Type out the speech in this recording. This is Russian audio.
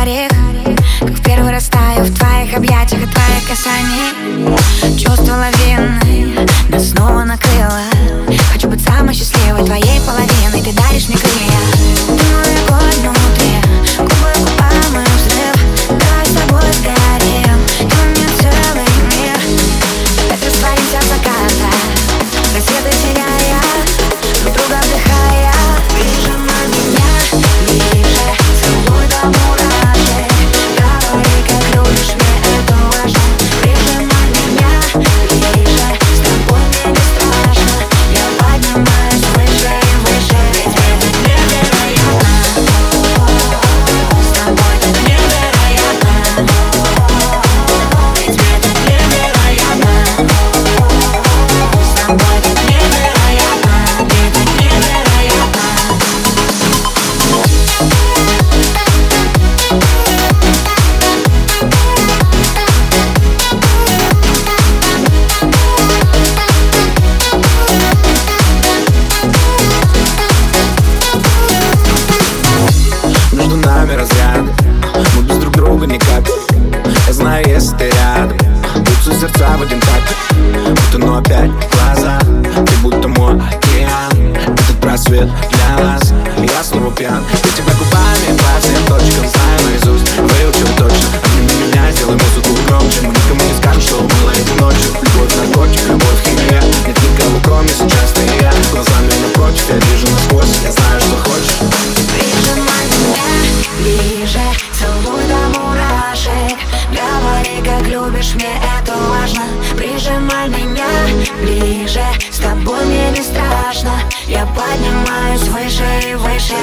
орех Как в первый раз таю в твоих объятиях и твоих касаний чувствовала вины, нас снова накрыла. Хочу быть самой счастливой твоей половиной Ты даришь мне крылья опять глаза Ты будто мой океан. Этот просвет для нас Я снова пьян. Я тебя губами по всем точкам Знаю наизусть, выучил точно Как любишь, мне это важно. Прижимай меня ближе, с тобой мне не страшно. Я поднимаюсь выше и выше.